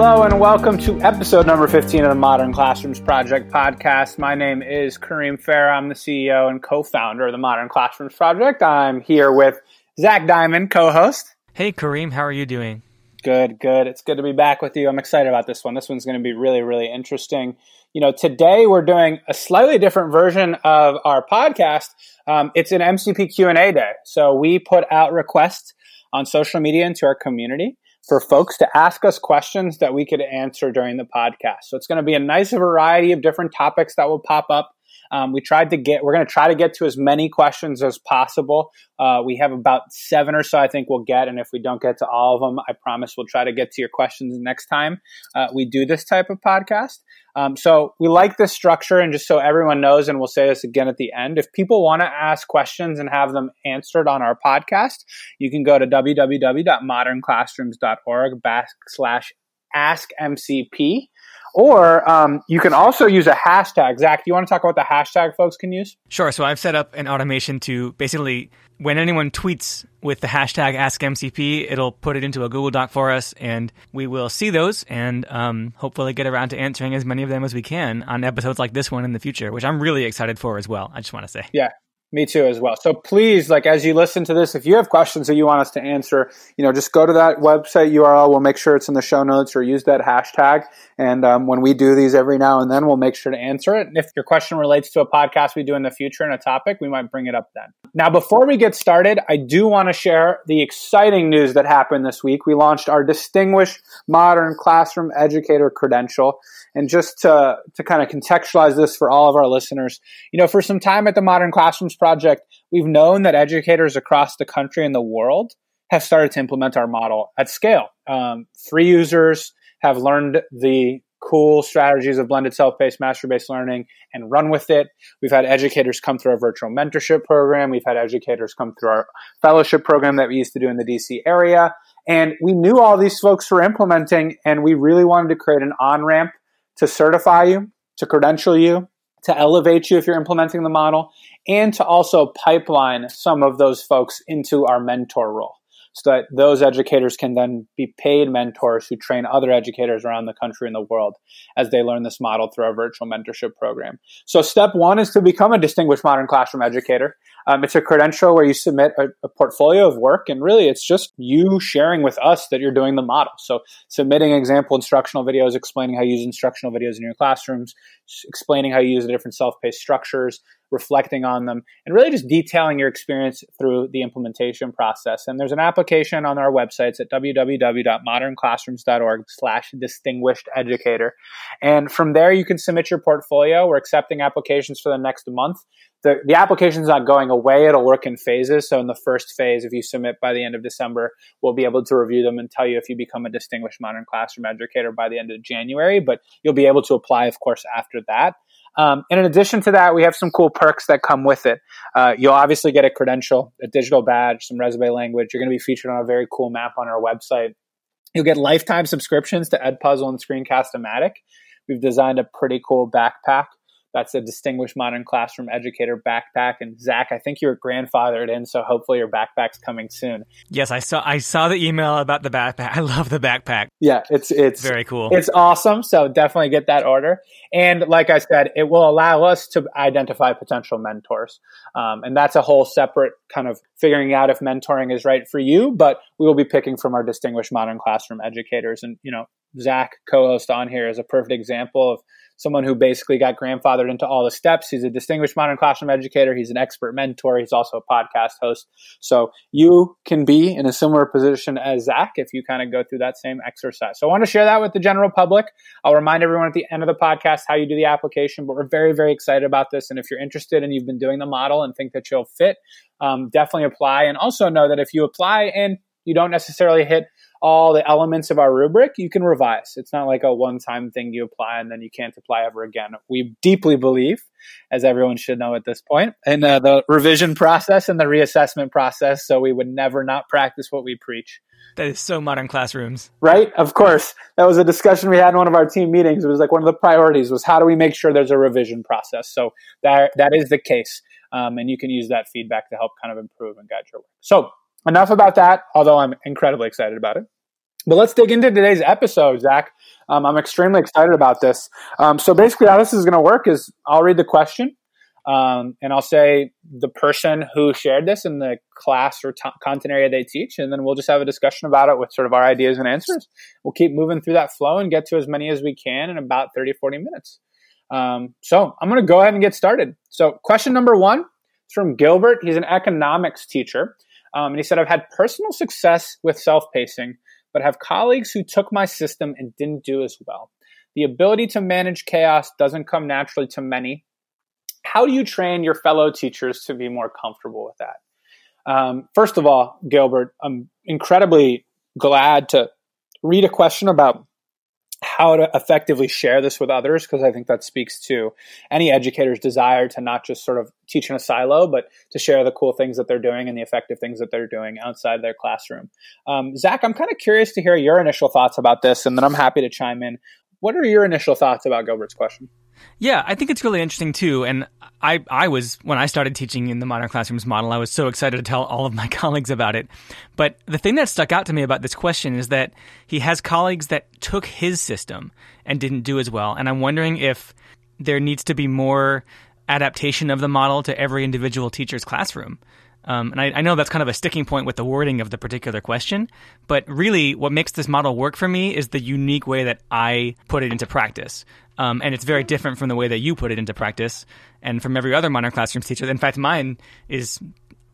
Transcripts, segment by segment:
Hello and welcome to episode number 15 of the Modern Classrooms Project podcast. My name is Kareem Farah. I'm the CEO and co-founder of the Modern Classrooms Project. I'm here with Zach Diamond, co-host. Hey Kareem, how are you doing? Good, good. It's good to be back with you. I'm excited about this one. This one's going to be really, really interesting. You know, today we're doing a slightly different version of our podcast. Um, it's an MCP Q&A day. So we put out requests on social media into our community for folks to ask us questions that we could answer during the podcast. So it's going to be a nice variety of different topics that will pop up. Um, we tried to get, we're going to try to get to as many questions as possible. Uh, we have about seven or so I think we'll get. And if we don't get to all of them, I promise we'll try to get to your questions next time uh, we do this type of podcast. Um, so we like this structure, and just so everyone knows, and we'll say this again at the end, if people want to ask questions and have them answered on our podcast, you can go to www.modernclassrooms.org backslash ask MCP. Or um, you can also use a hashtag. Zach, do you want to talk about the hashtag folks can use? Sure. So I've set up an automation to basically, when anyone tweets with the hashtag AskMCP, it'll put it into a Google Doc for us, and we will see those and um, hopefully get around to answering as many of them as we can on episodes like this one in the future, which I'm really excited for as well. I just want to say. Yeah, me too, as well. So please, like as you listen to this, if you have questions that you want us to answer, you know, just go to that website URL. We'll make sure it's in the show notes or use that hashtag. And um, when we do these every now and then, we'll make sure to answer it. And if your question relates to a podcast we do in the future and a topic, we might bring it up then. Now, before we get started, I do want to share the exciting news that happened this week. We launched our Distinguished Modern Classroom Educator credential. And just to, to kind of contextualize this for all of our listeners, you know, for some time at the Modern Classrooms Project, we've known that educators across the country and the world have started to implement our model at scale. Um, free users have learned the cool strategies of blended self-paced mastery-based learning and run with it. We've had educators come through our virtual mentorship program. We've had educators come through our fellowship program that we used to do in the dc area. And we knew all these folks were implementing and we really wanted to create an on-ramp to certify you to credential you to elevate you if you're implementing the model and to also pipeline some of those folks into our mentor role so that those educators can then be paid mentors who train other educators around the country and the world as they learn this model through our virtual mentorship program. So step one is to become a distinguished modern classroom educator. Um, it's a credential where you submit a, a, portfolio of work, and really it's just you sharing with us that you're doing the model. So submitting example instructional videos, explaining how you use instructional videos in your classrooms, explaining how you use the different self-paced structures, reflecting on them, and really just detailing your experience through the implementation process. And there's an application on our websites at www.modernclassrooms.org slash distinguished educator. And from there, you can submit your portfolio. We're accepting applications for the next month. The, the application is not going away. It'll work in phases. So in the first phase, if you submit by the end of December, we'll be able to review them and tell you if you become a distinguished modern classroom educator by the end of January. But you'll be able to apply, of course, after that. Um, and in addition to that, we have some cool perks that come with it. Uh, you'll obviously get a credential, a digital badge, some resume language. You're going to be featured on a very cool map on our website. You'll get lifetime subscriptions to Edpuzzle and Screencast-O-Matic. We've designed a pretty cool backpack that's a distinguished modern classroom educator backpack. And Zach, I think you were grandfathered in, so hopefully your backpack's coming soon. Yes, I saw I saw the email about the backpack. I love the backpack. Yeah, it's it's very cool. It's awesome. So definitely get that order. And like I said, it will allow us to identify potential mentors. Um, and that's a whole separate kind of figuring out if mentoring is right for you. But we will be picking from our distinguished modern classroom educators. And you know, Zach, co-host on here, is a perfect example of someone who basically got grandfathered into all the steps. He's a distinguished modern classroom educator. He's an expert mentor. He's also a podcast host. So you can be in a similar position as Zach if you kind of go through that same exercise. So I want to share that with the general public. I'll remind everyone at the end of the podcast how you do the application, but we're very, very excited about this. And if you're interested and you've been doing the model and think that you'll fit, um, definitely apply. And also know that if you apply and you don't necessarily hit all the elements of our rubric, you can revise. It's not like a one time thing you apply and then you can't apply ever again. We deeply believe, as everyone should know at this point, in uh, the revision process and the reassessment process. So we would never not practice what we preach. That is so modern classrooms. Right? Of course. That was a discussion we had in one of our team meetings. It was like one of the priorities was how do we make sure there's a revision process? So that, that is the case. Um, and you can use that feedback to help kind of improve and guide your work. So enough about that, although I'm incredibly excited about it. But let's dig into today's episode, Zach. Um, I'm extremely excited about this. Um, so basically, how this is going to work is I'll read the question, um, and I'll say the person who shared this in the class or t- content area they teach, and then we'll just have a discussion about it with sort of our ideas and answers. We'll keep moving through that flow and get to as many as we can in about 30, 40 minutes. Um, so I'm going to go ahead and get started. So, question number one is from Gilbert. He's an economics teacher. Um, and he said, I've had personal success with self pacing, but have colleagues who took my system and didn't do as well. The ability to manage chaos doesn't come naturally to many. How do you train your fellow teachers to be more comfortable with that? Um, first of all, Gilbert, I'm incredibly glad to read a question about how to effectively share this with others because I think that speaks to any educator's desire to not just sort of teach in a silo, but to share the cool things that they're doing and the effective things that they're doing outside their classroom. Um, Zach, I'm kind of curious to hear your initial thoughts about this, and then I'm happy to chime in. What are your initial thoughts about Gilbert's question? Yeah, I think it's really interesting too. And I, I was, when I started teaching in the modern classrooms model, I was so excited to tell all of my colleagues about it. But the thing that stuck out to me about this question is that he has colleagues that took his system and didn't do as well. And I'm wondering if there needs to be more adaptation of the model to every individual teacher's classroom. Um, and I, I, know that's kind of a sticking point with the wording of the particular question, but really what makes this model work for me is the unique way that I put it into practice. Um, and it's very different from the way that you put it into practice and from every other modern classroom teacher. In fact, mine is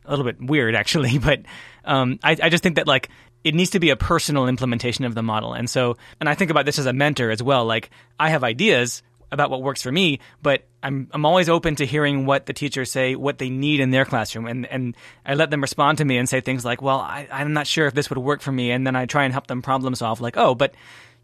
a little bit weird actually, but um, I, I just think that like it needs to be a personal implementation of the model. And so, and I think about this as a mentor as well. Like I have ideas about what works for me, but I'm I'm always open to hearing what the teachers say, what they need in their classroom, and and I let them respond to me and say things like, "Well, I, I'm not sure if this would work for me," and then I try and help them problem solve, like, "Oh, but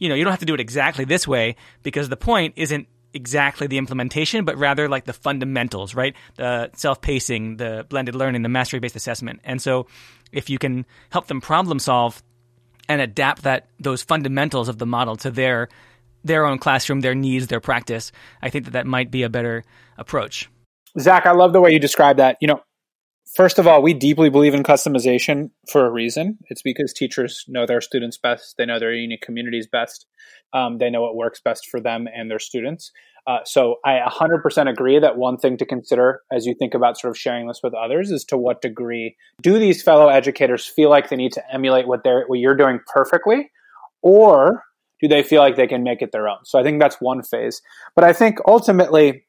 you know, you don't have to do it exactly this way because the point isn't exactly the implementation, but rather like the fundamentals, right? The self pacing, the blended learning, the mastery based assessment. And so if you can help them problem solve and adapt that those fundamentals of the model to their their own classroom, their needs, their practice, I think that that might be a better approach. Zach, I love the way you describe that. You know, First of all, we deeply believe in customization for a reason. It's because teachers know their students best. They know their unique communities best. Um, they know what works best for them and their students. Uh, so I 100% agree that one thing to consider as you think about sort of sharing this with others is to what degree do these fellow educators feel like they need to emulate what they're what you're doing perfectly, or do they feel like they can make it their own? So I think that's one phase. But I think ultimately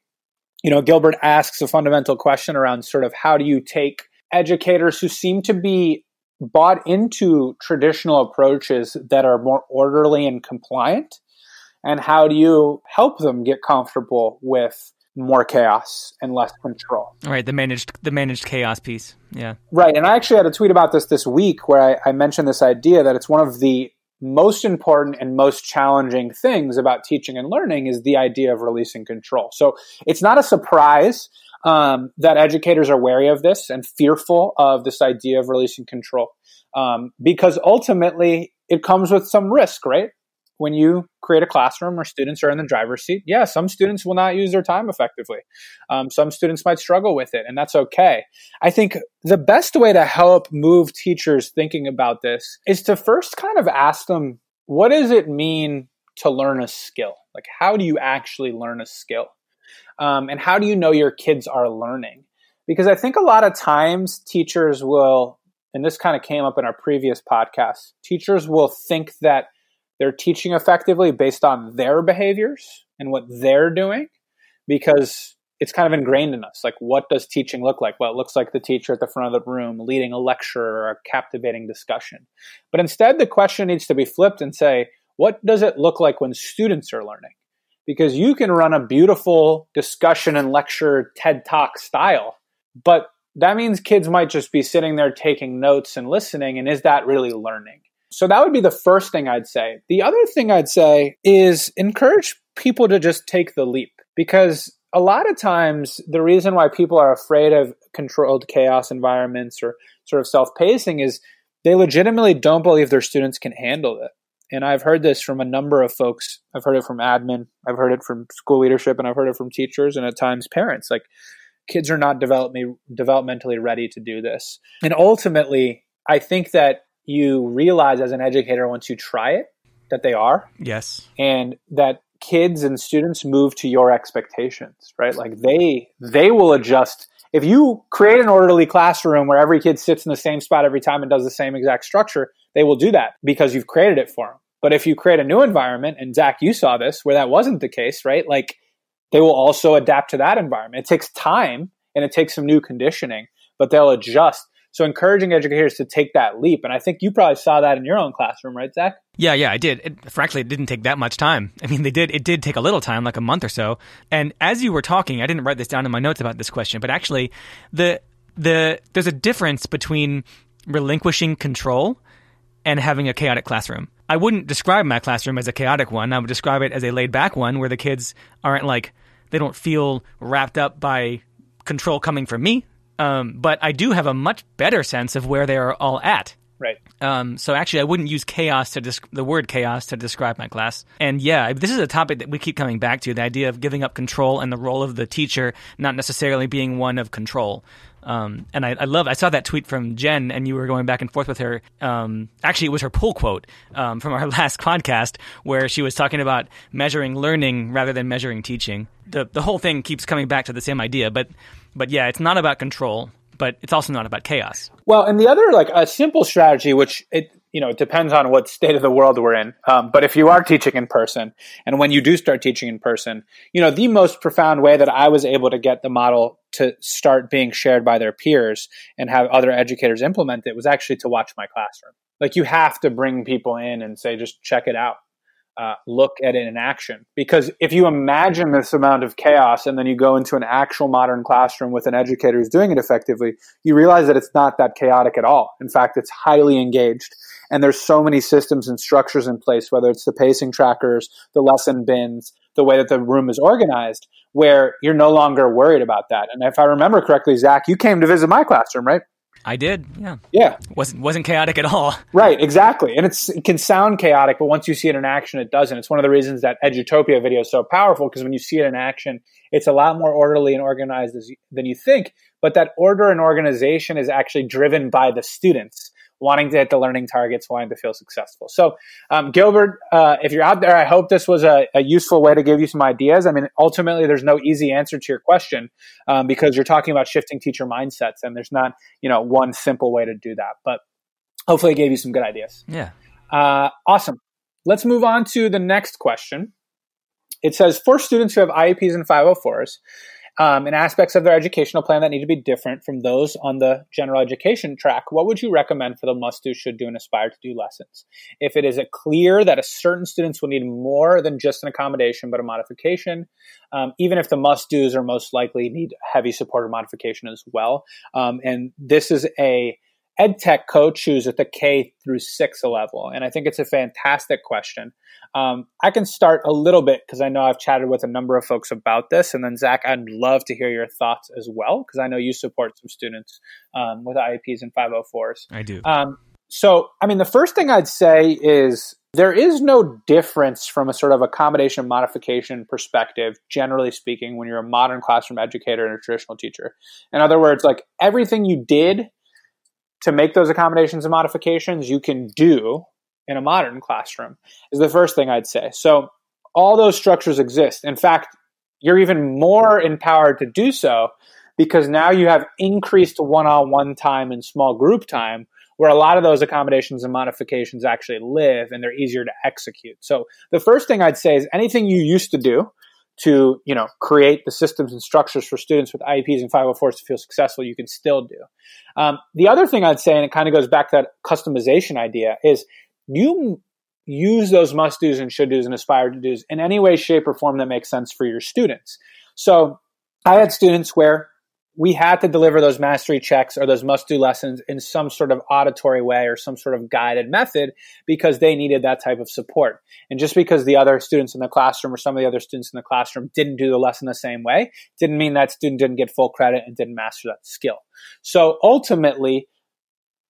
you know, Gilbert asks a fundamental question around sort of how do you take educators who seem to be bought into traditional approaches that are more orderly and compliant? And how do you help them get comfortable with more chaos and less control? Right the managed the managed chaos piece yeah. Right and i actually had a tweet about this this week where I, I mentioned this idea that it's one of the most important and most challenging things about teaching and learning is the idea of releasing control. So it's not a surprise um, that educators are wary of this and fearful of this idea of releasing control um, because ultimately it comes with some risk, right? When you create a classroom where students are in the driver's seat, yeah, some students will not use their time effectively. Um, some students might struggle with it, and that's okay. I think the best way to help move teachers thinking about this is to first kind of ask them, what does it mean to learn a skill? Like, how do you actually learn a skill? Um, and how do you know your kids are learning? Because I think a lot of times teachers will, and this kind of came up in our previous podcast, teachers will think that they're teaching effectively based on their behaviors and what they're doing because it's kind of ingrained in us. Like, what does teaching look like? Well, it looks like the teacher at the front of the room leading a lecture or a captivating discussion. But instead, the question needs to be flipped and say, what does it look like when students are learning? Because you can run a beautiful discussion and lecture TED Talk style, but that means kids might just be sitting there taking notes and listening. And is that really learning? So that would be the first thing I'd say. The other thing I'd say is encourage people to just take the leap because a lot of times the reason why people are afraid of controlled chaos environments or sort of self-pacing is they legitimately don't believe their students can handle it. And I've heard this from a number of folks. I've heard it from admin, I've heard it from school leadership, and I've heard it from teachers and at times parents. Like kids are not develop- developmentally ready to do this. And ultimately, I think that you realize as an educator once you try it that they are. Yes. And that kids and students move to your expectations, right? Like they they will adjust. If you create an orderly classroom where every kid sits in the same spot every time and does the same exact structure, they will do that because you've created it for them. But if you create a new environment, and Zach, you saw this where that wasn't the case, right? Like they will also adapt to that environment. It takes time and it takes some new conditioning, but they'll adjust. So encouraging educators to take that leap. And I think you probably saw that in your own classroom, right, Zach? Yeah, yeah, I did. It, frankly, it didn't take that much time. I mean, they did. It did take a little time, like a month or so. And as you were talking, I didn't write this down in my notes about this question, but actually, the the there's a difference between relinquishing control and having a chaotic classroom. I wouldn't describe my classroom as a chaotic one. I would describe it as a laid back one where the kids aren't like they don't feel wrapped up by control coming from me. Um, but I do have a much better sense of where they are all at. Right. Um, so actually, I wouldn't use chaos to the word chaos to describe my class. And yeah, this is a topic that we keep coming back to: the idea of giving up control and the role of the teacher not necessarily being one of control. Um, and I, I love. I saw that tweet from Jen, and you were going back and forth with her. Um, actually, it was her pull quote um, from our last podcast, where she was talking about measuring learning rather than measuring teaching. The the whole thing keeps coming back to the same idea, but but yeah, it's not about control, but it's also not about chaos. Well, and the other like a simple strategy, which it you know it depends on what state of the world we're in. Um, but if you are teaching in person, and when you do start teaching in person, you know the most profound way that I was able to get the model to start being shared by their peers and have other educators implement it was actually to watch my classroom. Like you have to bring people in and say, just check it out uh, look at it in action. Because if you imagine this amount of chaos and then you go into an actual modern classroom with an educator who's doing it effectively, you realize that it's not that chaotic at all. In fact, it's highly engaged. And there's so many systems and structures in place, whether it's the pacing trackers, the lesson bins, the way that the room is organized, where you're no longer worried about that. And if I remember correctly, Zach, you came to visit my classroom, right? I did, yeah. Yeah. wasn't wasn't chaotic at all. Right, exactly. And it's it can sound chaotic, but once you see it in action, it doesn't. It's one of the reasons that Edutopia video is so powerful because when you see it in action, it's a lot more orderly and organized than you think. But that order and organization is actually driven by the students wanting to hit the learning targets, wanting to feel successful. So, um, Gilbert, uh, if you're out there, I hope this was a, a, useful way to give you some ideas. I mean, ultimately, there's no easy answer to your question um, because you're talking about shifting teacher mindsets, and there's not, you know, one simple way to do that. But hopefully, it gave you some good ideas. Yeah. Uh, awesome. Let's move on to the next question. It says for students who have IEPs and 504s, um, and aspects of their educational plan that need to be different from those on the general education track, what would you recommend for the must do, should do, and aspire to do lessons? If it is clear that a certain students will need more than just an accommodation but a modification, um, even if the must do's are most likely need heavy support or modification as well. Um, and this is a ed tech coach who's at the K through six level? And I think it's a fantastic question. Um, I can start a little bit because I know I've chatted with a number of folks about this. And then, Zach, I'd love to hear your thoughts as well because I know you support some students um, with IEPs and 504s. I do. Um, so, I mean, the first thing I'd say is there is no difference from a sort of accommodation modification perspective, generally speaking, when you're a modern classroom educator and a traditional teacher. In other words, like everything you did to make those accommodations and modifications you can do in a modern classroom is the first thing I'd say. So all those structures exist. In fact, you're even more empowered to do so because now you have increased one-on-one time and small group time where a lot of those accommodations and modifications actually live and they're easier to execute. So the first thing I'd say is anything you used to do to you know create the systems and structures for students with IEPs and 504s to feel successful, you can still do. Um, the other thing I'd say, and it kind of goes back to that customization idea, is you use those must dos and should dos and aspire to dos in any way, shape, or form that makes sense for your students. So I had students where we had to deliver those mastery checks or those must do lessons in some sort of auditory way or some sort of guided method because they needed that type of support. And just because the other students in the classroom or some of the other students in the classroom didn't do the lesson the same way didn't mean that student didn't get full credit and didn't master that skill. So ultimately,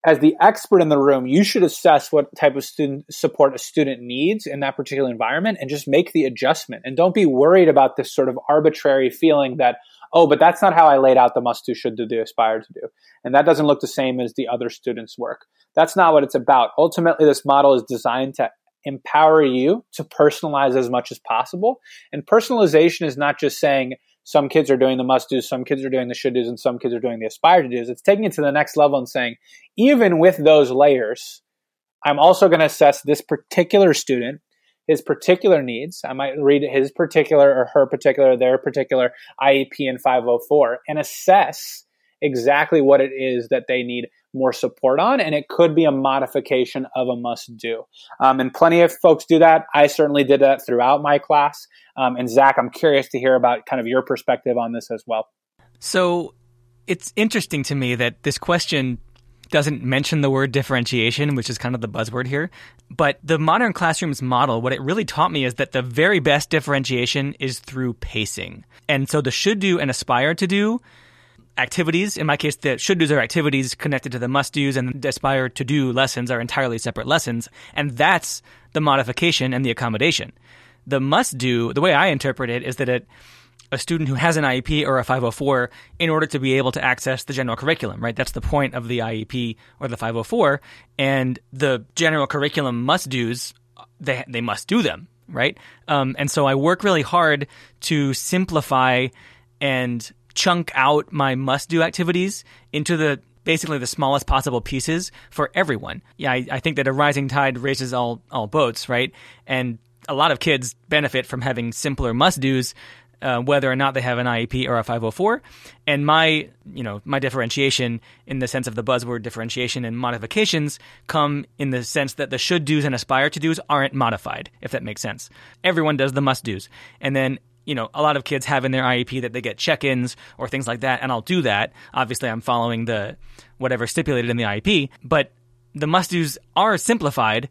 as the expert in the room, you should assess what type of student support a student needs in that particular environment and just make the adjustment. And don't be worried about this sort of arbitrary feeling that, oh, but that's not how I laid out the must do, should do, the aspire to do. And that doesn't look the same as the other students' work. That's not what it's about. Ultimately, this model is designed to empower you to personalize as much as possible. And personalization is not just saying, some kids are doing the must do's, some kids are doing the should do's, and some kids are doing the aspire to do's. It's taking it to the next level and saying, even with those layers, I'm also going to assess this particular student, his particular needs. I might read his particular or her particular, their particular IEP in 504 and assess exactly what it is that they need more support on, and it could be a modification of a must do. Um, and plenty of folks do that. I certainly did that throughout my class. Um, and Zach, I'm curious to hear about kind of your perspective on this as well. So it's interesting to me that this question doesn't mention the word differentiation, which is kind of the buzzword here. But the modern classrooms model, what it really taught me is that the very best differentiation is through pacing. And so the should do and aspire to do activities. In my case, the should do's are activities connected to the must do's, and the aspire to do lessons are entirely separate lessons. And that's the modification and the accommodation. The must do, the way I interpret it, is that it, a student who has an IEP or a 504, in order to be able to access the general curriculum, right? That's the point of the IEP or the 504. And the general curriculum must do's, they, they must do them, right? Um, and so I work really hard to simplify and chunk out my must do activities into the basically the smallest possible pieces for everyone. Yeah, I, I, think that a rising tide raises all all boats, right? And a lot of kids benefit from having simpler must dos. Uh, whether or not they have an IEP or a 504, and my, you know, my differentiation in the sense of the buzzword differentiation and modifications come in the sense that the should dos and aspire to dos aren't modified, if that makes sense. Everyone does the must dos, and then you know, a lot of kids have in their IEP that they get check-ins or things like that, and I'll do that. Obviously, I'm following the whatever stipulated in the IEP, but the must-dos are simplified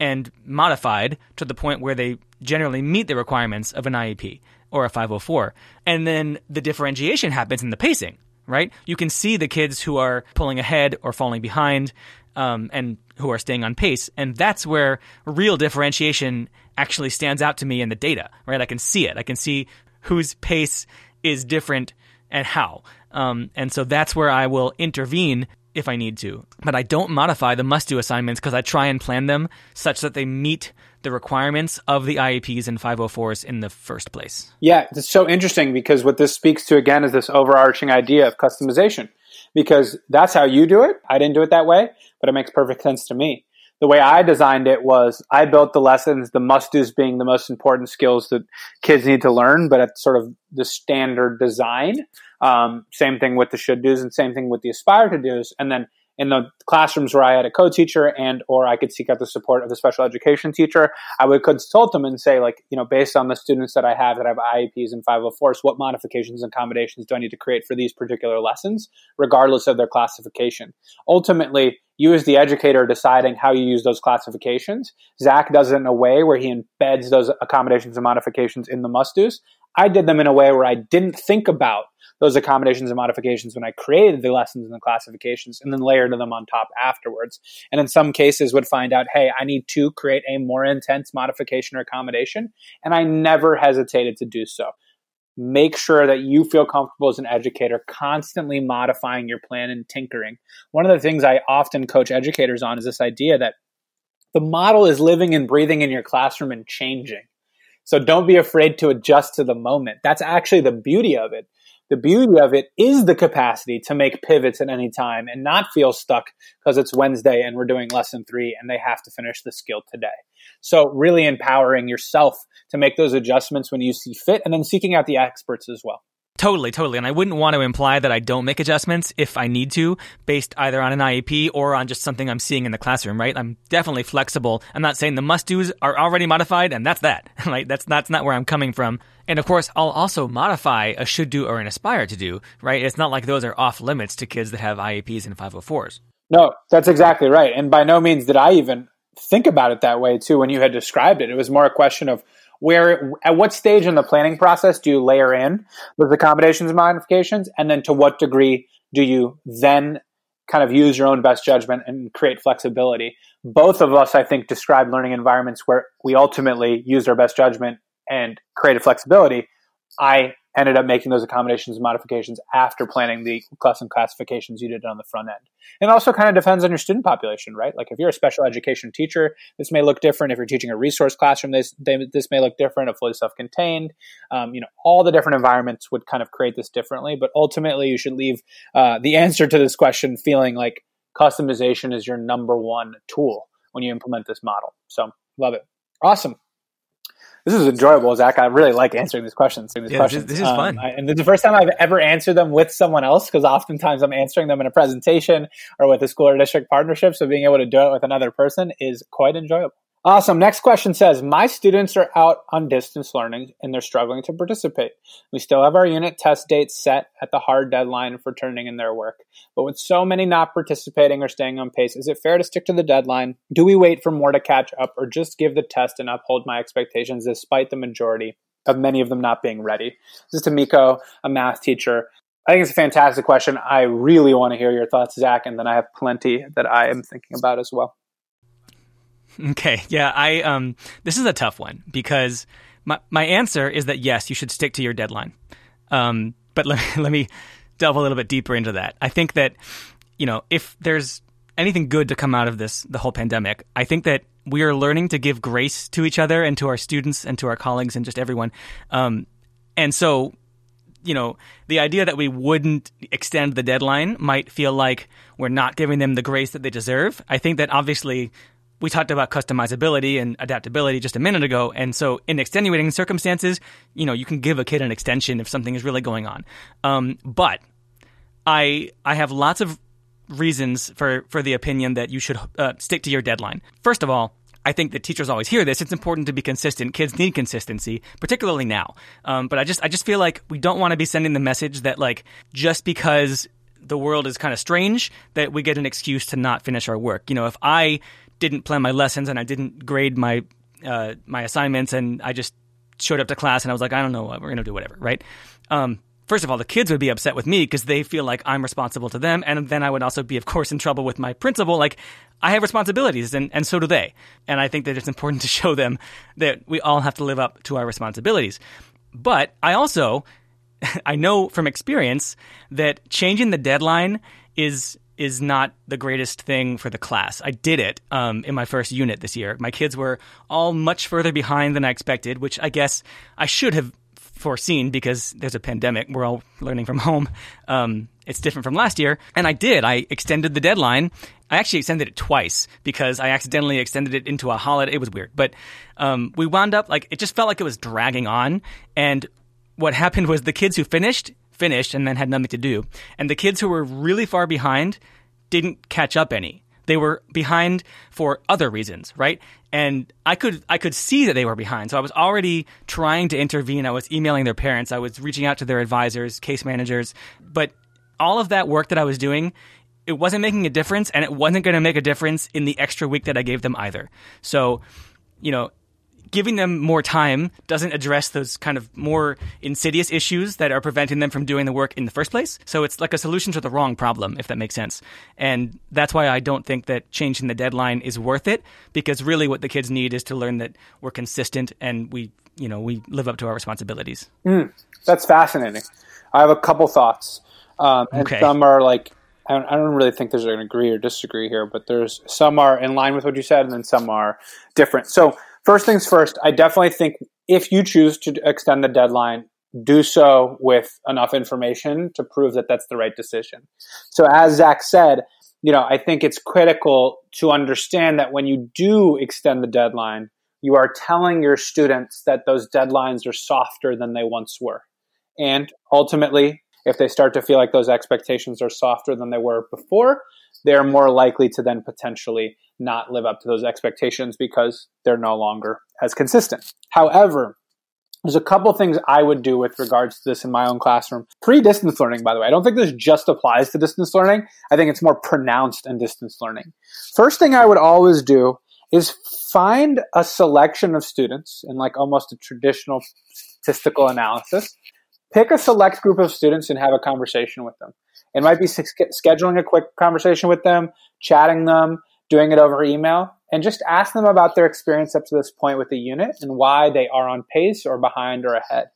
and modified to the point where they generally meet the requirements of an IEP or a 504. And then the differentiation happens in the pacing, right? You can see the kids who are pulling ahead or falling behind um, and who are staying on pace. And that's where real differentiation actually stands out to me in the data, right? I can see it. I can see whose pace is different and how. Um, and so that's where I will intervene if I need to. But I don't modify the must do assignments because I try and plan them such that they meet the requirements of the IEPs and 504s in the first place. Yeah, it's so interesting because what this speaks to again is this overarching idea of customization because that's how you do it. I didn't do it that way, but it makes perfect sense to me. The way I designed it was I built the lessons, the must do's being the most important skills that kids need to learn, but it's sort of the standard design. Um, same thing with the should do's and same thing with the aspire to do's. And then in the classrooms where I had a co-teacher and or I could seek out the support of the special education teacher, I would consult them and say, like, you know, based on the students that I have that have IEPs and 504s, what modifications and accommodations do I need to create for these particular lessons, regardless of their classification? Ultimately, you as the educator deciding how you use those classifications. Zach does it in a way where he embeds those accommodations and modifications in the must-dos. I did them in a way where I didn't think about those accommodations and modifications when I created the lessons and the classifications and then layered them on top afterwards. And in some cases would find out, hey, I need to create a more intense modification or accommodation. And I never hesitated to do so. Make sure that you feel comfortable as an educator, constantly modifying your plan and tinkering. One of the things I often coach educators on is this idea that the model is living and breathing in your classroom and changing. So don't be afraid to adjust to the moment. That's actually the beauty of it the beauty of it is the capacity to make pivots at any time and not feel stuck because it's Wednesday and we're doing lesson three and they have to finish the skill today. So really empowering yourself to make those adjustments when you see fit and then seeking out the experts as well. Totally, totally. And I wouldn't want to imply that I don't make adjustments if I need to, based either on an IEP or on just something I'm seeing in the classroom, right? I'm definitely flexible. I'm not saying the must do's are already modified and that's that. Right? That's that's not where I'm coming from. And of course, I'll also modify a should do or an aspire to do, right? It's not like those are off limits to kids that have IEPs and 504s. No, that's exactly right. And by no means did I even think about it that way too when you had described it. It was more a question of where at what stage in the planning process do you layer in those accommodations and modifications and then to what degree do you then kind of use your own best judgment and create flexibility. Both of us, I think, describe learning environments where we ultimately use our best judgment and created flexibility. I ended up making those accommodations and modifications after planning the lesson classifications you did on the front end. And also kind of depends on your student population, right? Like if you're a special education teacher, this may look different. If you're teaching a resource classroom, this they, this may look different. A fully self-contained, um, you know, all the different environments would kind of create this differently. But ultimately, you should leave uh, the answer to this question feeling like customization is your number one tool when you implement this model. So love it. Awesome. This is enjoyable, Zach. I really like answering these questions. These yeah, questions. This, this is um, fun. I, and this is the first time I've ever answered them with someone else because oftentimes I'm answering them in a presentation or with a school or district partnership. So being able to do it with another person is quite enjoyable. Awesome. Next question says My students are out on distance learning and they're struggling to participate. We still have our unit test dates set at the hard deadline for turning in their work. But with so many not participating or staying on pace, is it fair to stick to the deadline? Do we wait for more to catch up or just give the test and uphold my expectations despite the majority of many of them not being ready? This is to Miko, a math teacher. I think it's a fantastic question. I really want to hear your thoughts, Zach, and then I have plenty that I am thinking about as well. Okay, yeah, I um, this is a tough one because my my answer is that yes, you should stick to your deadline. Um, but let me, let me delve a little bit deeper into that. I think that you know if there's anything good to come out of this, the whole pandemic, I think that we are learning to give grace to each other and to our students and to our colleagues and just everyone. Um, and so, you know, the idea that we wouldn't extend the deadline might feel like we're not giving them the grace that they deserve. I think that obviously we talked about customizability and adaptability just a minute ago. And so in extenuating circumstances, you know, you can give a kid an extension if something is really going on. Um, but I, I have lots of reasons for, for the opinion that you should uh, stick to your deadline. First of all, I think that teachers always hear this. It's important to be consistent. Kids need consistency, particularly now. Um, but I just, I just feel like we don't want to be sending the message that like just because the world is kind of strange that we get an excuse to not finish our work. You know, if I didn't plan my lessons and I didn't grade my uh, my assignments and I just showed up to class and I was like, I don't know, we're gonna do whatever, right? Um, first of all, the kids would be upset with me because they feel like I'm responsible to them, and then I would also be, of course, in trouble with my principal. Like I have responsibilities, and and so do they. And I think that it's important to show them that we all have to live up to our responsibilities. But I also I know from experience that changing the deadline is is not the greatest thing for the class. I did it um, in my first unit this year. My kids were all much further behind than I expected, which I guess I should have foreseen because there's a pandemic. We're all learning from home. Um, it's different from last year. And I did. I extended the deadline. I actually extended it twice because I accidentally extended it into a holiday. It was weird. But um, we wound up, like, it just felt like it was dragging on. And what happened was the kids who finished finished and then had nothing to do. And the kids who were really far behind didn't catch up any. They were behind for other reasons, right? And I could I could see that they were behind. So I was already trying to intervene. I was emailing their parents. I was reaching out to their advisors, case managers. But all of that work that I was doing, it wasn't making a difference and it wasn't going to make a difference in the extra week that I gave them either. So, you know, giving them more time doesn't address those kind of more insidious issues that are preventing them from doing the work in the first place. So it's like a solution to the wrong problem, if that makes sense. And that's why I don't think that changing the deadline is worth it, because really what the kids need is to learn that we're consistent and we, you know, we live up to our responsibilities. Mm, that's fascinating. I have a couple thoughts. Um, and okay. some are like I don't, I don't really think there's an agree or disagree here, but there's some are in line with what you said, and then some are different. So First things first, I definitely think if you choose to extend the deadline, do so with enough information to prove that that's the right decision. So, as Zach said, you know, I think it's critical to understand that when you do extend the deadline, you are telling your students that those deadlines are softer than they once were. And ultimately, if they start to feel like those expectations are softer than they were before, they're more likely to then potentially not live up to those expectations because they're no longer as consistent. However, there's a couple things I would do with regards to this in my own classroom. Pre distance learning, by the way, I don't think this just applies to distance learning. I think it's more pronounced in distance learning. First thing I would always do is find a selection of students in like almost a traditional statistical analysis pick a select group of students and have a conversation with them. It might be scheduling a quick conversation with them, chatting them, doing it over email, and just ask them about their experience up to this point with the unit and why they are on pace or behind or ahead.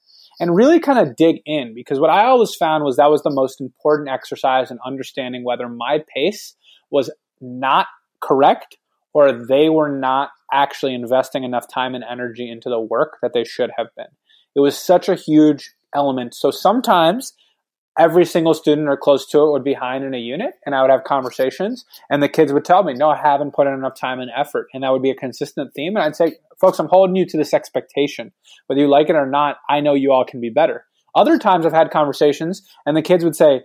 And really kind of dig in because what I always found was that was the most important exercise in understanding whether my pace was not correct or they were not actually investing enough time and energy into the work that they should have been. It was such a huge element. So sometimes every single student or close to it would be behind in a unit and I would have conversations and the kids would tell me, no, I haven't put in enough time and effort. And that would be a consistent theme. And I'd say, folks, I'm holding you to this expectation. Whether you like it or not, I know you all can be better. Other times I've had conversations and the kids would say,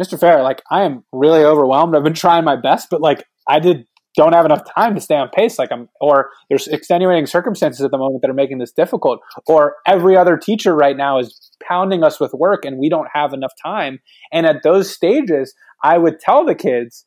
Mr. Farah, like I am really overwhelmed. I've been trying my best, but like I did don't have enough time to stay on pace like i'm or there's extenuating circumstances at the moment that are making this difficult or every other teacher right now is pounding us with work and we don't have enough time. And at those stages i would tell the kids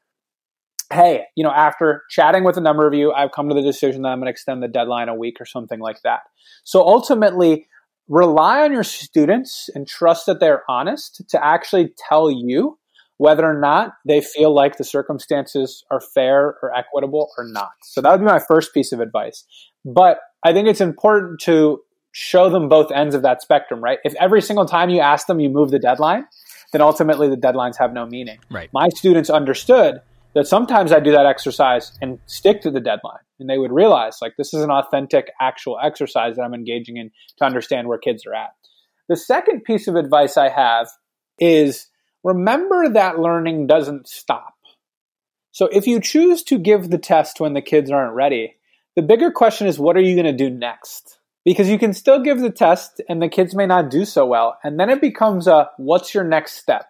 hey you know after chatting with a number of you i've come to the decision that i'm going to extend the deadline a week or something like that. So ultimately rely on your students and trust that they're honest to actually tell you whether or not they feel like the circumstances are fair or equitable or not. So that would be my first piece of advice. But I think it's important to show them both ends of that spectrum, right? If every single time you ask them you move the deadline, then ultimately the deadlines have no meaning. Right. My students understood that sometimes I do that exercise and stick to the deadline. And they would realize like this is an authentic actual exercise that I'm engaging in to understand where kids are at. The second piece of advice I have is remember that learning doesn't stop. So if you choose to give the test when the kids aren't ready, the bigger question is what are you going to do next? Because you can still give the test and the kids may not do so well. And then it becomes a what's your next step?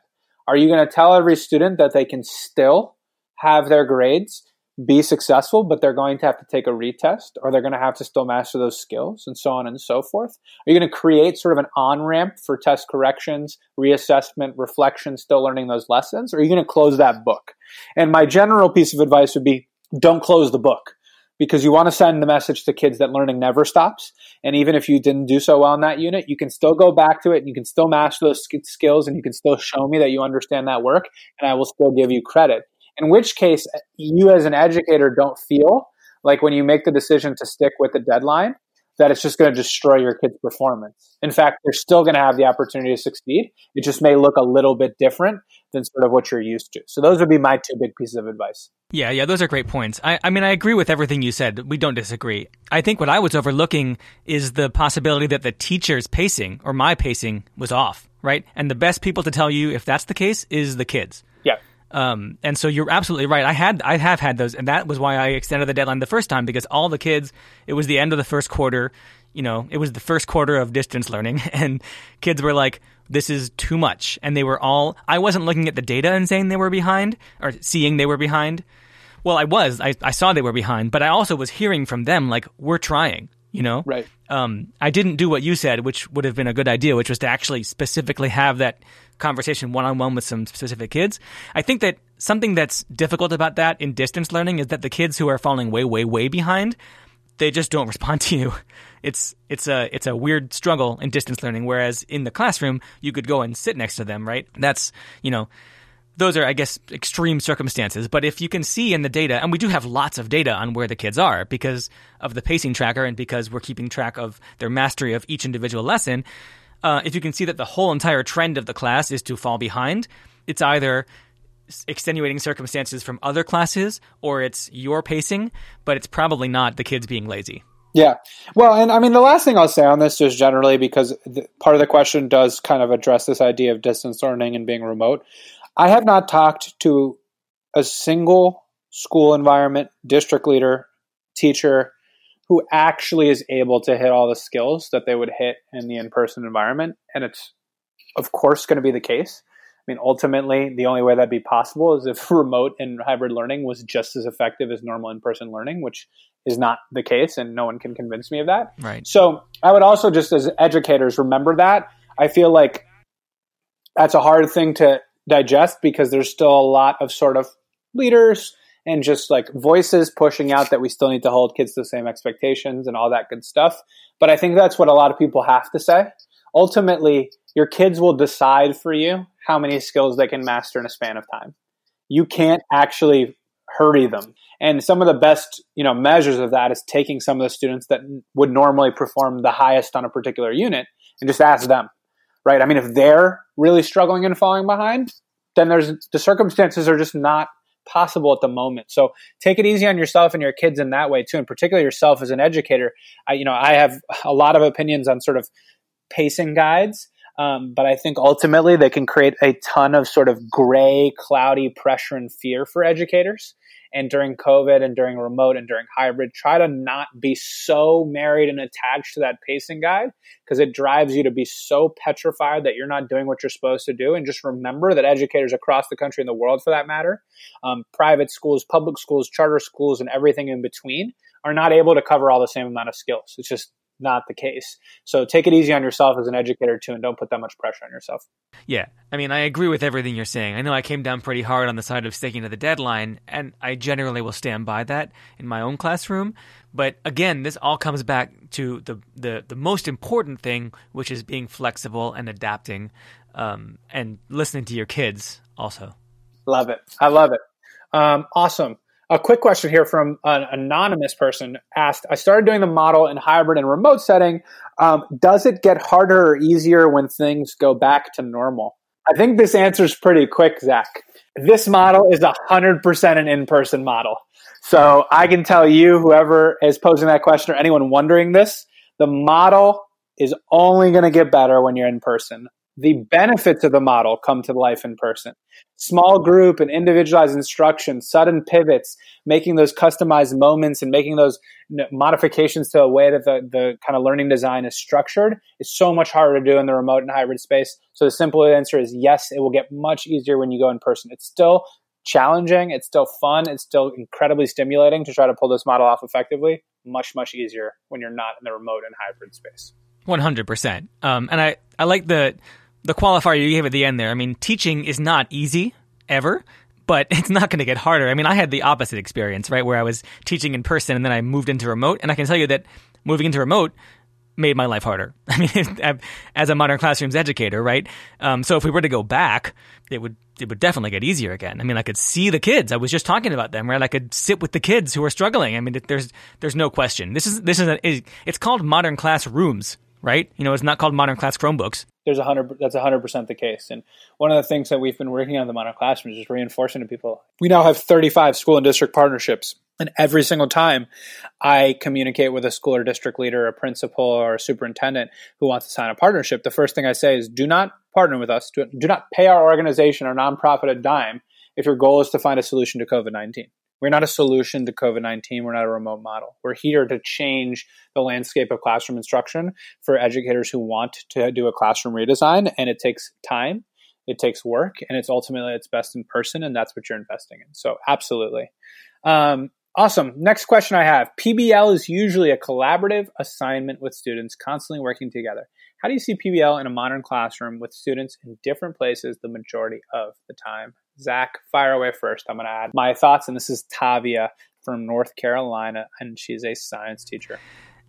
Are you going to tell every student that they can still have their grades be successful, but they're going to have to take a retest or they're going to have to still master those skills and so on and so forth? Are you going to create sort of an on ramp for test corrections, reassessment, reflection, still learning those lessons? Or are you going to close that book? And my general piece of advice would be don't close the book because you want to send the message to kids that learning never stops. And even if you didn't do so well in that unit, you can still go back to it and you can still master those skills and you can still show me that you understand that work and I will still give you credit. In which case, you as an educator don't feel like when you make the decision to stick with the deadline, that it's just going to destroy your kid's performance. In fact, they're still going to have the opportunity to succeed. It just may look a little bit different than sort of what you're used to. So those would be my two big pieces of advice. Yeah, yeah, those are great points. I, I mean, I agree with everything you said. We don't disagree. I think what I was overlooking is the possibility that the teacher's pacing or my pacing was off, right? And the best people to tell you if that's the case is the kids. Yeah. Um, and so you're absolutely right. I had I have had those, and that was why I extended the deadline the first time because all the kids. It was the end of the first quarter. You know, it was the first quarter of distance learning, and kids were like, "This is too much," and they were all. I wasn't looking at the data and saying they were behind or seeing they were behind. Well, I was. I, I saw they were behind, but I also was hearing from them like, "We're trying." You know, right? Um, I didn't do what you said, which would have been a good idea, which was to actually specifically have that conversation one on one with some specific kids. I think that something that's difficult about that in distance learning is that the kids who are falling way, way, way behind, they just don't respond to you. It's it's a it's a weird struggle in distance learning. Whereas in the classroom, you could go and sit next to them, right? That's you know. Those are, I guess, extreme circumstances. But if you can see in the data, and we do have lots of data on where the kids are because of the pacing tracker and because we're keeping track of their mastery of each individual lesson, uh, if you can see that the whole entire trend of the class is to fall behind, it's either extenuating circumstances from other classes or it's your pacing, but it's probably not the kids being lazy. Yeah. Well, and I mean, the last thing I'll say on this just generally, because the, part of the question does kind of address this idea of distance learning and being remote. I have not talked to a single school environment, district leader, teacher, who actually is able to hit all the skills that they would hit in the in-person environment. And it's of course going to be the case. I mean ultimately the only way that'd be possible is if remote and hybrid learning was just as effective as normal in-person learning which is not the case and no one can convince me of that. Right. So i would also just as educators remember that. I feel like that's a hard thing to digest because there's still a lot of sort of leaders and just like voices pushing out that we still need to hold kids to the same expectations and all that good stuff. But I think that's what a lot of people have to say. ultimately your kids will decide for you how many skills they can master in a span of time. You can't actually hurry them. And some of the best, you know, measures of that is taking some of the students that would normally perform the highest on a particular unit and just ask them, right? I mean, if they're really struggling and falling behind, then there's the circumstances are just not possible at the moment. So take it easy on yourself and your kids in that way too, and particularly yourself as an educator. I, you know, I have a lot of opinions on sort of pacing guides. Um, but I think ultimately they can create a ton of sort of gray, cloudy pressure and fear for educators and during COVID and during remote and during hybrid, try to not be so married and attached to that pacing guide because it drives you to be so petrified that you're not doing what you're supposed to do. And just remember that educators across the country and the world, for that matter, um, private schools, public schools, charter schools, and everything in between, are not able to cover all the same amount of skills. It's just not the case. So take it easy on yourself as an educator too, and don't put that much pressure on yourself. Yeah, I mean, I agree with everything you're saying. I know I came down pretty hard on the side of sticking to the deadline, and I generally will stand by that in my own classroom. But again, this all comes back to the the, the most important thing, which is being flexible and adapting, um, and listening to your kids also. Love it. I love it. Um, awesome. A quick question here from an anonymous person asked I started doing the model in hybrid and remote setting. Um, does it get harder or easier when things go back to normal? I think this answer is pretty quick, Zach. This model is 100% an in person model. So I can tell you, whoever is posing that question or anyone wondering this, the model is only going to get better when you're in person the benefits of the model come to life in person. Small group and individualized instruction, sudden pivots, making those customized moments and making those modifications to a way that the, the kind of learning design is structured is so much harder to do in the remote and hybrid space. So the simple answer is yes, it will get much easier when you go in person. It's still challenging, it's still fun, it's still incredibly stimulating to try to pull this model off effectively. Much, much easier when you're not in the remote and hybrid space. 100%. Um, and I, I like the the qualifier you gave at the end there. I mean, teaching is not easy ever, but it's not going to get harder. I mean, I had the opposite experience, right, where I was teaching in person and then I moved into remote, and I can tell you that moving into remote made my life harder. I mean, as a modern classrooms educator, right? Um, so if we were to go back, it would it would definitely get easier again. I mean, I could see the kids. I was just talking about them, right? I could sit with the kids who are struggling. I mean, there's there's no question. This is this is a, it's called modern classrooms, right? You know, it's not called modern class Chromebooks there's a hundred that's a hundred percent the case. And one of the things that we've been working on the modern classroom is just reinforcing to people. We now have 35 school and district partnerships. And every single time I communicate with a school or district leader, a principal, or a superintendent who wants to sign a partnership, the first thing I say is do not partner with us. Do, do not pay our organization or nonprofit a dime if your goal is to find a solution to COVID 19. We're not a solution to COVID 19. We're not a remote model. We're here to change the landscape of classroom instruction for educators who want to do a classroom redesign. And it takes time, it takes work, and it's ultimately it's best in person. And that's what you're investing in. So, absolutely. Um, awesome. Next question I have PBL is usually a collaborative assignment with students constantly working together. How do you see PBL in a modern classroom with students in different places the majority of the time? Zach, fire away first. I'm going to add my thoughts, and this is Tavia from North Carolina, and she's a science teacher.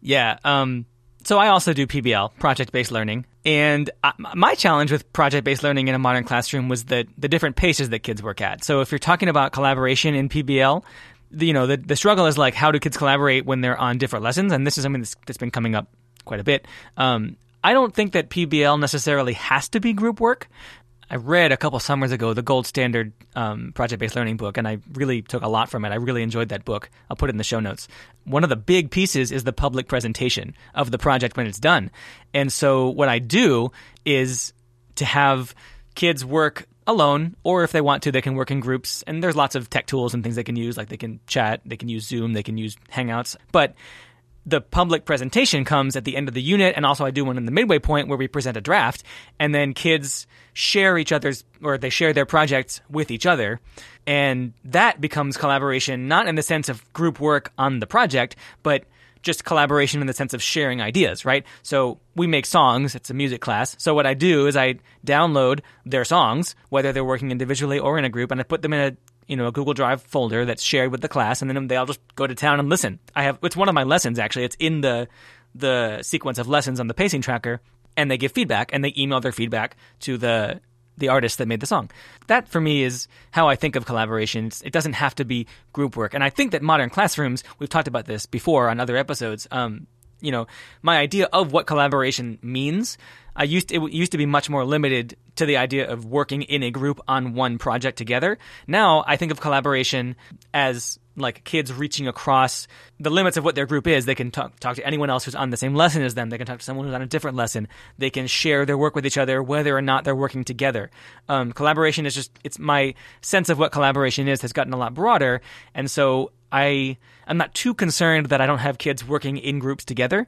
Yeah. Um, so I also do PBL, project based learning, and I, my challenge with project based learning in a modern classroom was the the different paces that kids work at. So if you're talking about collaboration in PBL, the, you know the the struggle is like how do kids collaborate when they're on different lessons, and this is something that's, that's been coming up quite a bit. Um, I don't think that PBL necessarily has to be group work. I read a couple summers ago the Gold Standard um, Project Based Learning book, and I really took a lot from it. I really enjoyed that book. I'll put it in the show notes. One of the big pieces is the public presentation of the project when it's done. And so, what I do is to have kids work alone, or if they want to, they can work in groups. And there's lots of tech tools and things they can use, like they can chat, they can use Zoom, they can use Hangouts. But the public presentation comes at the end of the unit, and also I do one in the midway point where we present a draft, and then kids share each other's or they share their projects with each other, and that becomes collaboration not in the sense of group work on the project, but just collaboration in the sense of sharing ideas, right? So we make songs, it's a music class. So what I do is I download their songs, whether they're working individually or in a group, and I put them in a you know a Google Drive folder that's shared with the class, and then they all just go to town and listen. I have it's one of my lessons actually. It's in the the sequence of lessons on the pacing tracker. and they give feedback and they email their feedback to the the artist that made the song. That for me is how I think of collaborations. It doesn't have to be group work. And I think that modern classrooms, we've talked about this before on other episodes. Um, you know, my idea of what collaboration means I used it used to be much more limited to the idea of working in a group on one project together. Now I think of collaboration as like kids reaching across the limits of what their group is. They can talk talk to anyone else who's on the same lesson as them. They can talk to someone who's on a different lesson. They can share their work with each other, whether or not they're working together. Um, collaboration is just it's my sense of what collaboration is has gotten a lot broader, and so I I'm not too concerned that I don't have kids working in groups together.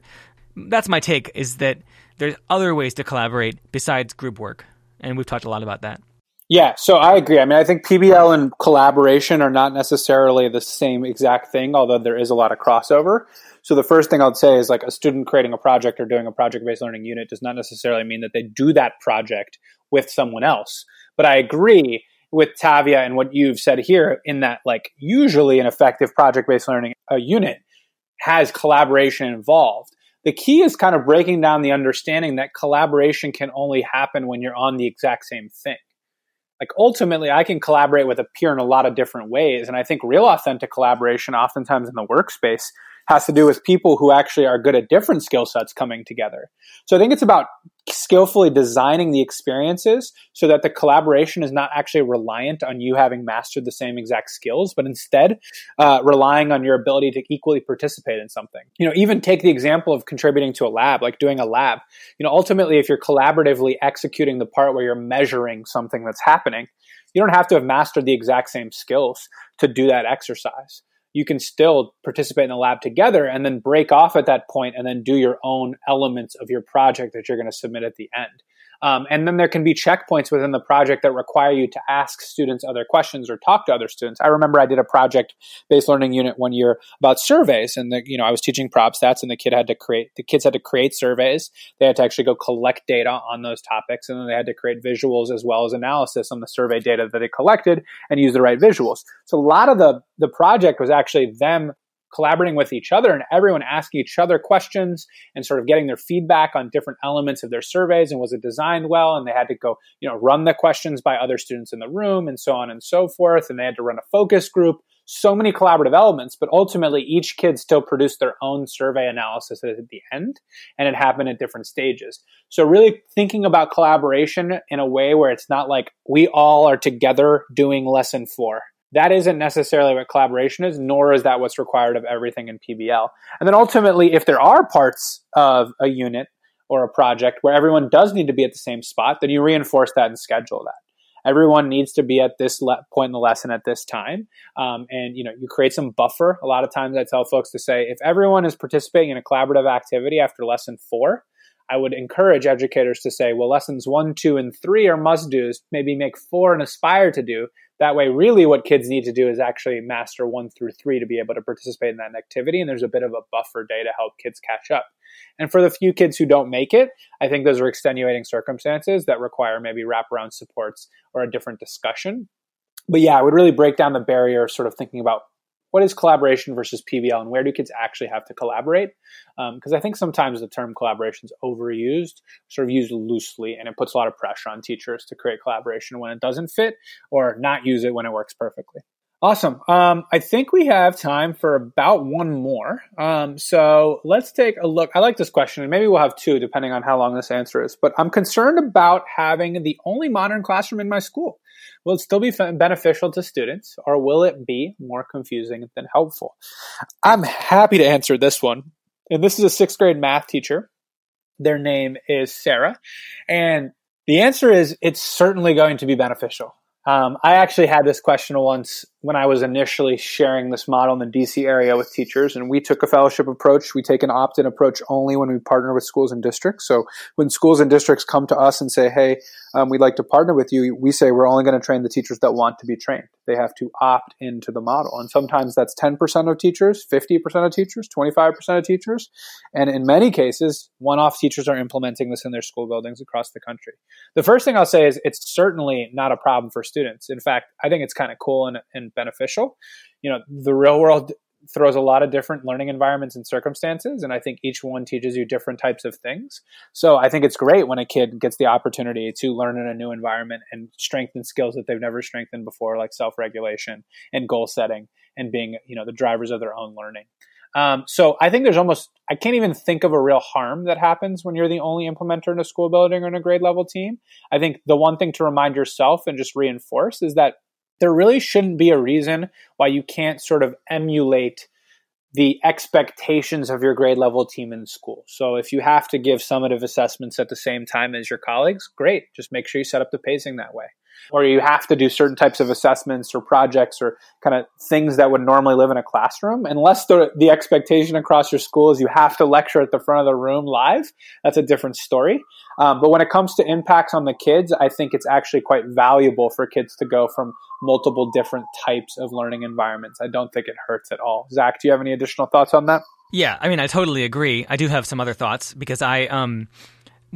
That's my take. Is that there's other ways to collaborate besides group work, and we've talked a lot about that. Yeah, so I agree. I mean, I think PBL and collaboration are not necessarily the same exact thing, although there is a lot of crossover. So the first thing I'd say is like a student creating a project or doing a project-based learning unit does not necessarily mean that they do that project with someone else. But I agree with Tavia and what you've said here in that like usually an effective project-based learning a unit has collaboration involved the key is kind of breaking down the understanding that collaboration can only happen when you're on the exact same thing. Like ultimately, I can collaborate with a peer in a lot of different ways. And I think real authentic collaboration, oftentimes in the workspace, has to do with people who actually are good at different skill sets coming together. So I think it's about skillfully designing the experiences so that the collaboration is not actually reliant on you having mastered the same exact skills, but instead uh, relying on your ability to equally participate in something. You know, even take the example of contributing to a lab, like doing a lab. You know, ultimately, if you're collaboratively executing the part where you're measuring something that's happening, you don't have to have mastered the exact same skills to do that exercise you can still participate in the lab together and then break off at that point and then do your own elements of your project that you're going to submit at the end. Um, and then there can be checkpoints within the project that require you to ask students other questions or talk to other students. I remember I did a project based learning unit one year about surveys, and the, you know I was teaching prop stats, and the kid had to create the kids had to create surveys. They had to actually go collect data on those topics, and then they had to create visuals as well as analysis on the survey data that they collected and use the right visuals. So a lot of the the project was actually them collaborating with each other and everyone asking each other questions and sort of getting their feedback on different elements of their surveys and was it designed well? And they had to go you know run the questions by other students in the room and so on and so forth. And they had to run a focus group. So many collaborative elements but ultimately each kid still produced their own survey analysis at the end and it happened at different stages. So really thinking about collaboration in a way where it's not like we all are together doing lesson 4 that isn't necessarily what collaboration is, nor is that what's required of everything in PBL. And then ultimately, if there are parts of a unit or a project where everyone does need to be at the same spot, then you reinforce that and schedule that. Everyone needs to be at this le- point in the lesson at this time, um, and you know you create some buffer. A lot of times, I tell folks to say if everyone is participating in a collaborative activity after lesson four, I would encourage educators to say, well, lessons one, two, and three are must dos. Maybe make four and aspire to do that way, really, what kids need to do is actually master one through three to be able to participate in that activity. And there's a bit of a buffer day to help kids catch up. And for the few kids who don't make it, I think those are extenuating circumstances that require maybe wraparound supports or a different discussion. But yeah, I would really break down the barrier, sort of thinking about what is collaboration versus PBL and where do kids actually have to collaborate? Because um, I think sometimes the term collaboration is overused, sort of used loosely, and it puts a lot of pressure on teachers to create collaboration when it doesn't fit or not use it when it works perfectly. Awesome. Um, I think we have time for about one more. Um, so let's take a look. I like this question, and maybe we'll have two depending on how long this answer is. But I'm concerned about having the only modern classroom in my school. Will it still be beneficial to students, or will it be more confusing than helpful? I'm happy to answer this one. And this is a sixth grade math teacher. Their name is Sarah. And the answer is it's certainly going to be beneficial. Um, I actually had this question once when I was initially sharing this model in the DC area with teachers, and we took a fellowship approach. We take an opt in approach only when we partner with schools and districts. So when schools and districts come to us and say, hey, um, we'd like to partner with you, we say we're only going to train the teachers that want to be trained. They have to opt into the model. And sometimes that's 10% of teachers, 50% of teachers, 25% of teachers. And in many cases, one off teachers are implementing this in their school buildings across the country. The first thing I'll say is it's certainly not a problem for students. In fact, I think it's kind of cool and, and beneficial. You know, the real world throws a lot of different learning environments and circumstances. And I think each one teaches you different types of things. So I think it's great when a kid gets the opportunity to learn in a new environment and strengthen skills that they've never strengthened before, like self regulation and goal setting and being, you know, the drivers of their own learning. Um, so I think there's almost I can't even think of a real harm that happens when you're the only implementer in a school building or in a grade level team. I think the one thing to remind yourself and just reinforce is that there really shouldn't be a reason why you can't sort of emulate the expectations of your grade level team in school. So if you have to give summative assessments at the same time as your colleagues, great. Just make sure you set up the pacing that way or you have to do certain types of assessments or projects or kind of things that would normally live in a classroom. Unless the, the expectation across your school is you have to lecture at the front of the room live that's a different story. Um, but when it comes to impacts on the kids i think it's actually quite valuable for kids to go from multiple different types of learning environments. I don't think it hurts at all. Zach do you have any additional thoughts on that? Yeah i mean i totally agree. I do have some other thoughts because i um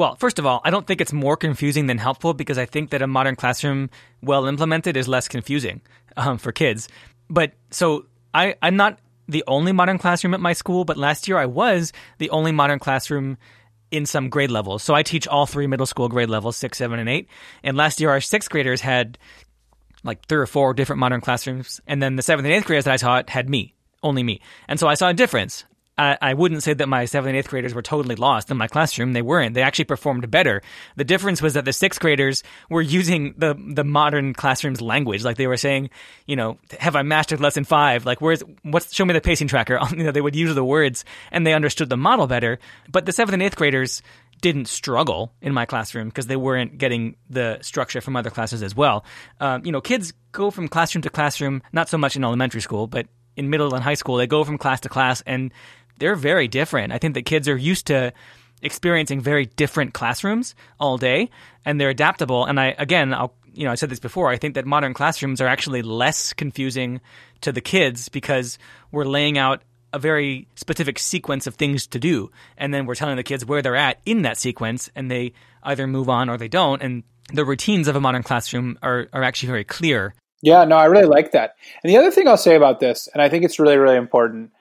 well, first of all, I don't think it's more confusing than helpful because I think that a modern classroom, well implemented, is less confusing um, for kids. But so I, I'm not the only modern classroom at my school, but last year I was the only modern classroom in some grade levels. So I teach all three middle school grade levels, six, seven, and eight. And last year our sixth graders had like three or four different modern classrooms. And then the seventh and eighth graders that I taught had me, only me. And so I saw a difference. I, I wouldn't say that my seventh and eighth graders were totally lost in my classroom. They weren't. They actually performed better. The difference was that the sixth graders were using the the modern classroom's language. Like they were saying, you know, have I mastered lesson five? Like where's what's show me the pacing tracker? you know, they would use the words and they understood the model better. But the seventh and eighth graders didn't struggle in my classroom because they weren't getting the structure from other classes as well. Um, you know, kids go from classroom to classroom, not so much in elementary school, but in middle and high school, they go from class to class and they're very different. I think that kids are used to experiencing very different classrooms all day and they're adaptable. And I, again, I'll, you know, I said this before. I think that modern classrooms are actually less confusing to the kids because we're laying out a very specific sequence of things to do. And then we're telling the kids where they're at in that sequence and they either move on or they don't. And the routines of a modern classroom are, are actually very clear. Yeah, no, I really like that. And the other thing I'll say about this, and I think it's really, really important,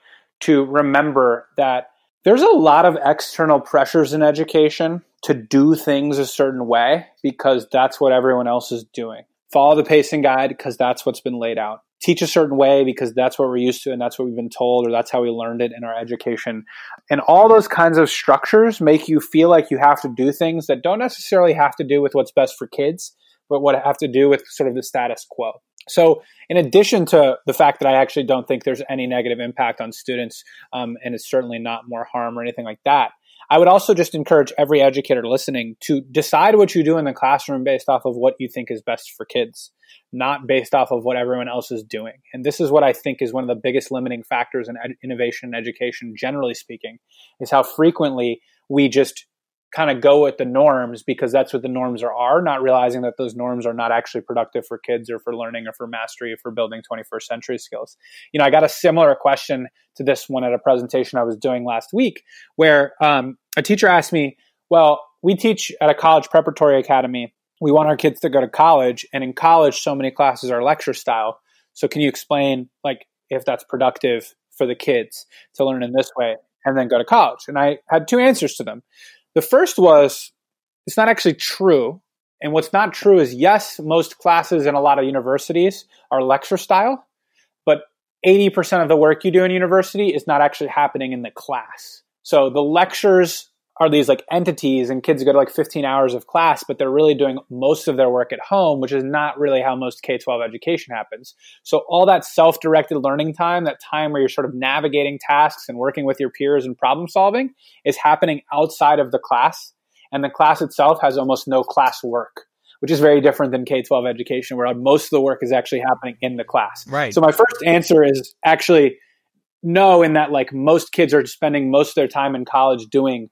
to remember that there's a lot of external pressures in education to do things a certain way because that's what everyone else is doing. Follow the pacing guide because that's what's been laid out. Teach a certain way because that's what we're used to and that's what we've been told or that's how we learned it in our education. And all those kinds of structures make you feel like you have to do things that don't necessarily have to do with what's best for kids, but what have to do with sort of the status quo. So, in addition to the fact that I actually don't think there's any negative impact on students, um, and it's certainly not more harm or anything like that, I would also just encourage every educator listening to decide what you do in the classroom based off of what you think is best for kids, not based off of what everyone else is doing. And this is what I think is one of the biggest limiting factors in ed- innovation and education, generally speaking, is how frequently we just kind of go with the norms because that's what the norms are, are, not realizing that those norms are not actually productive for kids or for learning or for mastery or for building 21st century skills. You know, I got a similar question to this one at a presentation I was doing last week where um, a teacher asked me, Well, we teach at a college preparatory academy. We want our kids to go to college, and in college, so many classes are lecture style. So, can you explain, like, if that's productive for the kids to learn in this way and then go to college? And I had two answers to them. The first was it's not actually true. And what's not true is yes, most classes in a lot of universities are lecture style, but 80% of the work you do in university is not actually happening in the class. So the lectures are these like entities and kids go to like 15 hours of class but they're really doing most of their work at home which is not really how most k-12 education happens so all that self-directed learning time that time where you're sort of navigating tasks and working with your peers and problem solving is happening outside of the class and the class itself has almost no class work which is very different than K 12 education, where most of the work is actually happening in the class. Right. So, my first answer is actually no, in that like most kids are spending most of their time in college doing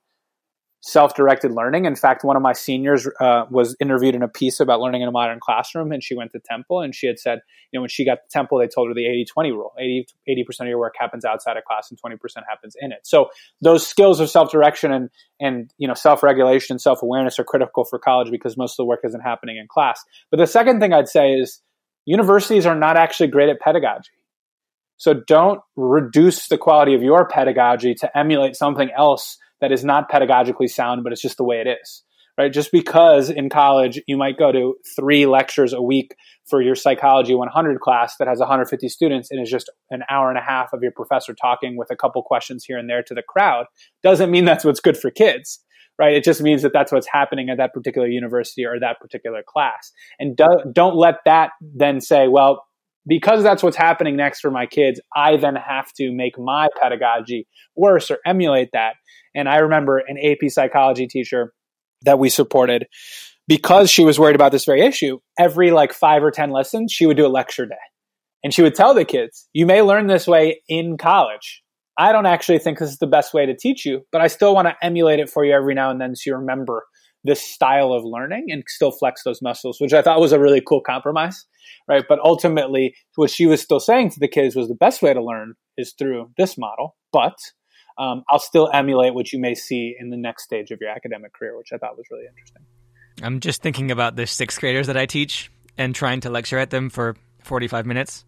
self-directed learning. In fact, one of my seniors uh, was interviewed in a piece about learning in a modern classroom, and she went to Temple, and she had said, you know, when she got to Temple, they told her the 80-20 rule: 80 percent of your work happens outside of class, and 20 percent happens in it. So those skills of self-direction and and you know self-regulation and self-awareness are critical for college because most of the work isn't happening in class. But the second thing I'd say is universities are not actually great at pedagogy. So don't reduce the quality of your pedagogy to emulate something else that is not pedagogically sound, but it's just the way it is. Right? Just because in college you might go to three lectures a week for your psychology 100 class that has 150 students and is just an hour and a half of your professor talking with a couple questions here and there to the crowd doesn't mean that's what's good for kids right? It just means that that's what's happening at that particular university or that particular class. And do, don't let that then say, well, because that's what's happening next for my kids, I then have to make my pedagogy worse or emulate that. And I remember an AP psychology teacher that we supported because she was worried about this very issue. Every like five or 10 lessons, she would do a lecture day. And she would tell the kids, you may learn this way in college. I don't actually think this is the best way to teach you, but I still want to emulate it for you every now and then so you remember this style of learning and still flex those muscles, which I thought was a really cool compromise, right? But ultimately, what she was still saying to the kids was the best way to learn is through this model, but um, I'll still emulate what you may see in the next stage of your academic career, which I thought was really interesting. I'm just thinking about the sixth graders that I teach and trying to lecture at them for 45 minutes.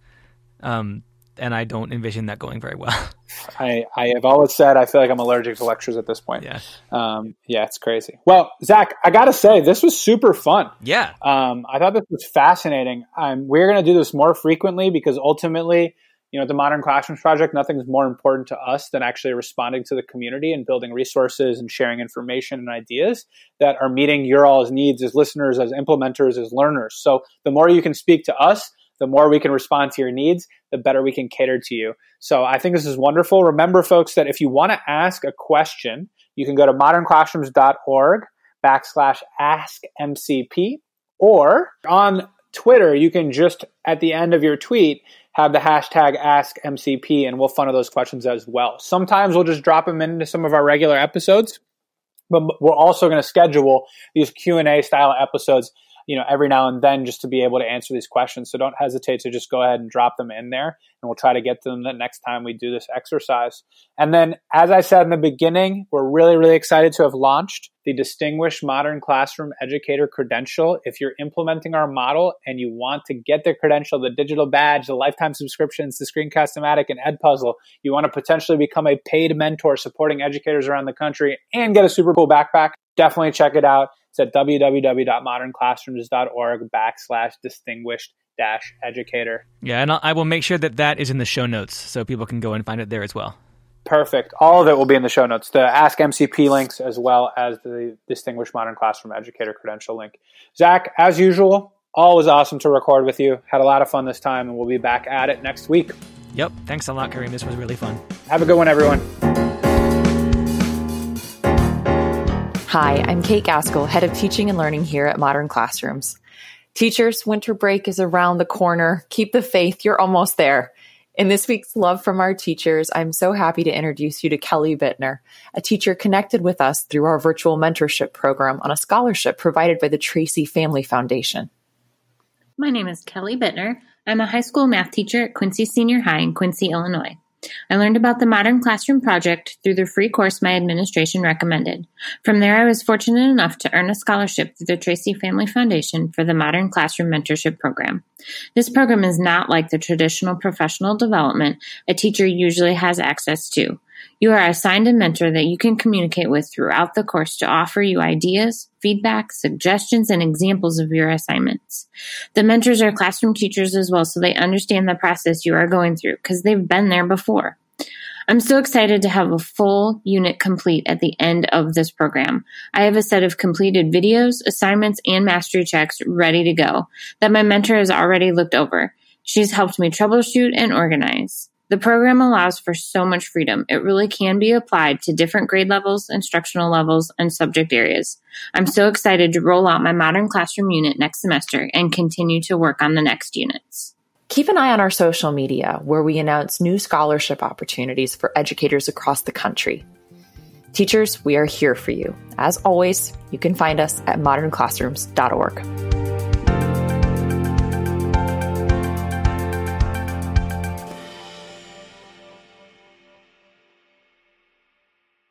Um, and I don't envision that going very well. I, I have always said I feel like I'm allergic to lectures at this point. Yeah. Um, yeah, it's crazy. Well, Zach, I got to say, this was super fun. Yeah. Um, I thought this was fascinating. Um, we're going to do this more frequently because ultimately, you know, the Modern Classrooms Project, nothing's more important to us than actually responding to the community and building resources and sharing information and ideas that are meeting your all's needs as listeners, as implementers, as learners. So the more you can speak to us, the more we can respond to your needs, the better we can cater to you. So I think this is wonderful. Remember, folks, that if you want to ask a question, you can go to modernclassrooms.org backslash ask MCP, or on Twitter, you can just at the end of your tweet have the hashtag ask MCP and we'll funnel those questions as well. Sometimes we'll just drop them into some of our regular episodes, but we're also going to schedule these Q&A style episodes you know, every now and then just to be able to answer these questions. So don't hesitate to just go ahead and drop them in there and we'll try to get to them the next time we do this exercise. And then, as I said in the beginning, we're really, really excited to have launched the Distinguished Modern Classroom Educator Credential. If you're implementing our model and you want to get the credential, the digital badge, the lifetime subscriptions, the Screencast-O-Matic, and Edpuzzle, you want to potentially become a paid mentor supporting educators around the country and get a super cool backpack, definitely check it out. It's at www.modernclassrooms.org backslash distinguished dash educator. Yeah, and I will make sure that that is in the show notes so people can go and find it there as well. Perfect. All of it will be in the show notes. The Ask MCP links as well as the Distinguished Modern Classroom Educator credential link. Zach, as usual, always awesome to record with you. Had a lot of fun this time, and we'll be back at it next week. Yep. Thanks a lot, Kareem. This was really fun. Have a good one, everyone. Hi, I'm Kate Gaskell, Head of Teaching and Learning here at Modern Classrooms. Teachers, winter break is around the corner. Keep the faith, you're almost there. In this week's Love from Our Teachers, I'm so happy to introduce you to Kelly Bittner, a teacher connected with us through our virtual mentorship program on a scholarship provided by the Tracy Family Foundation. My name is Kelly Bittner. I'm a high school math teacher at Quincy Senior High in Quincy, Illinois. I learned about the Modern Classroom Project through the free course my administration recommended. From there, I was fortunate enough to earn a scholarship through the Tracy Family Foundation for the Modern Classroom Mentorship Program. This program is not like the traditional professional development a teacher usually has access to. You are assigned a mentor that you can communicate with throughout the course to offer you ideas, feedback, suggestions, and examples of your assignments. The mentors are classroom teachers as well, so they understand the process you are going through because they've been there before. I'm so excited to have a full unit complete at the end of this program. I have a set of completed videos, assignments, and mastery checks ready to go that my mentor has already looked over. She's helped me troubleshoot and organize. The program allows for so much freedom. It really can be applied to different grade levels, instructional levels, and subject areas. I'm so excited to roll out my modern classroom unit next semester and continue to work on the next units. Keep an eye on our social media where we announce new scholarship opportunities for educators across the country. Teachers, we are here for you. As always, you can find us at modernclassrooms.org.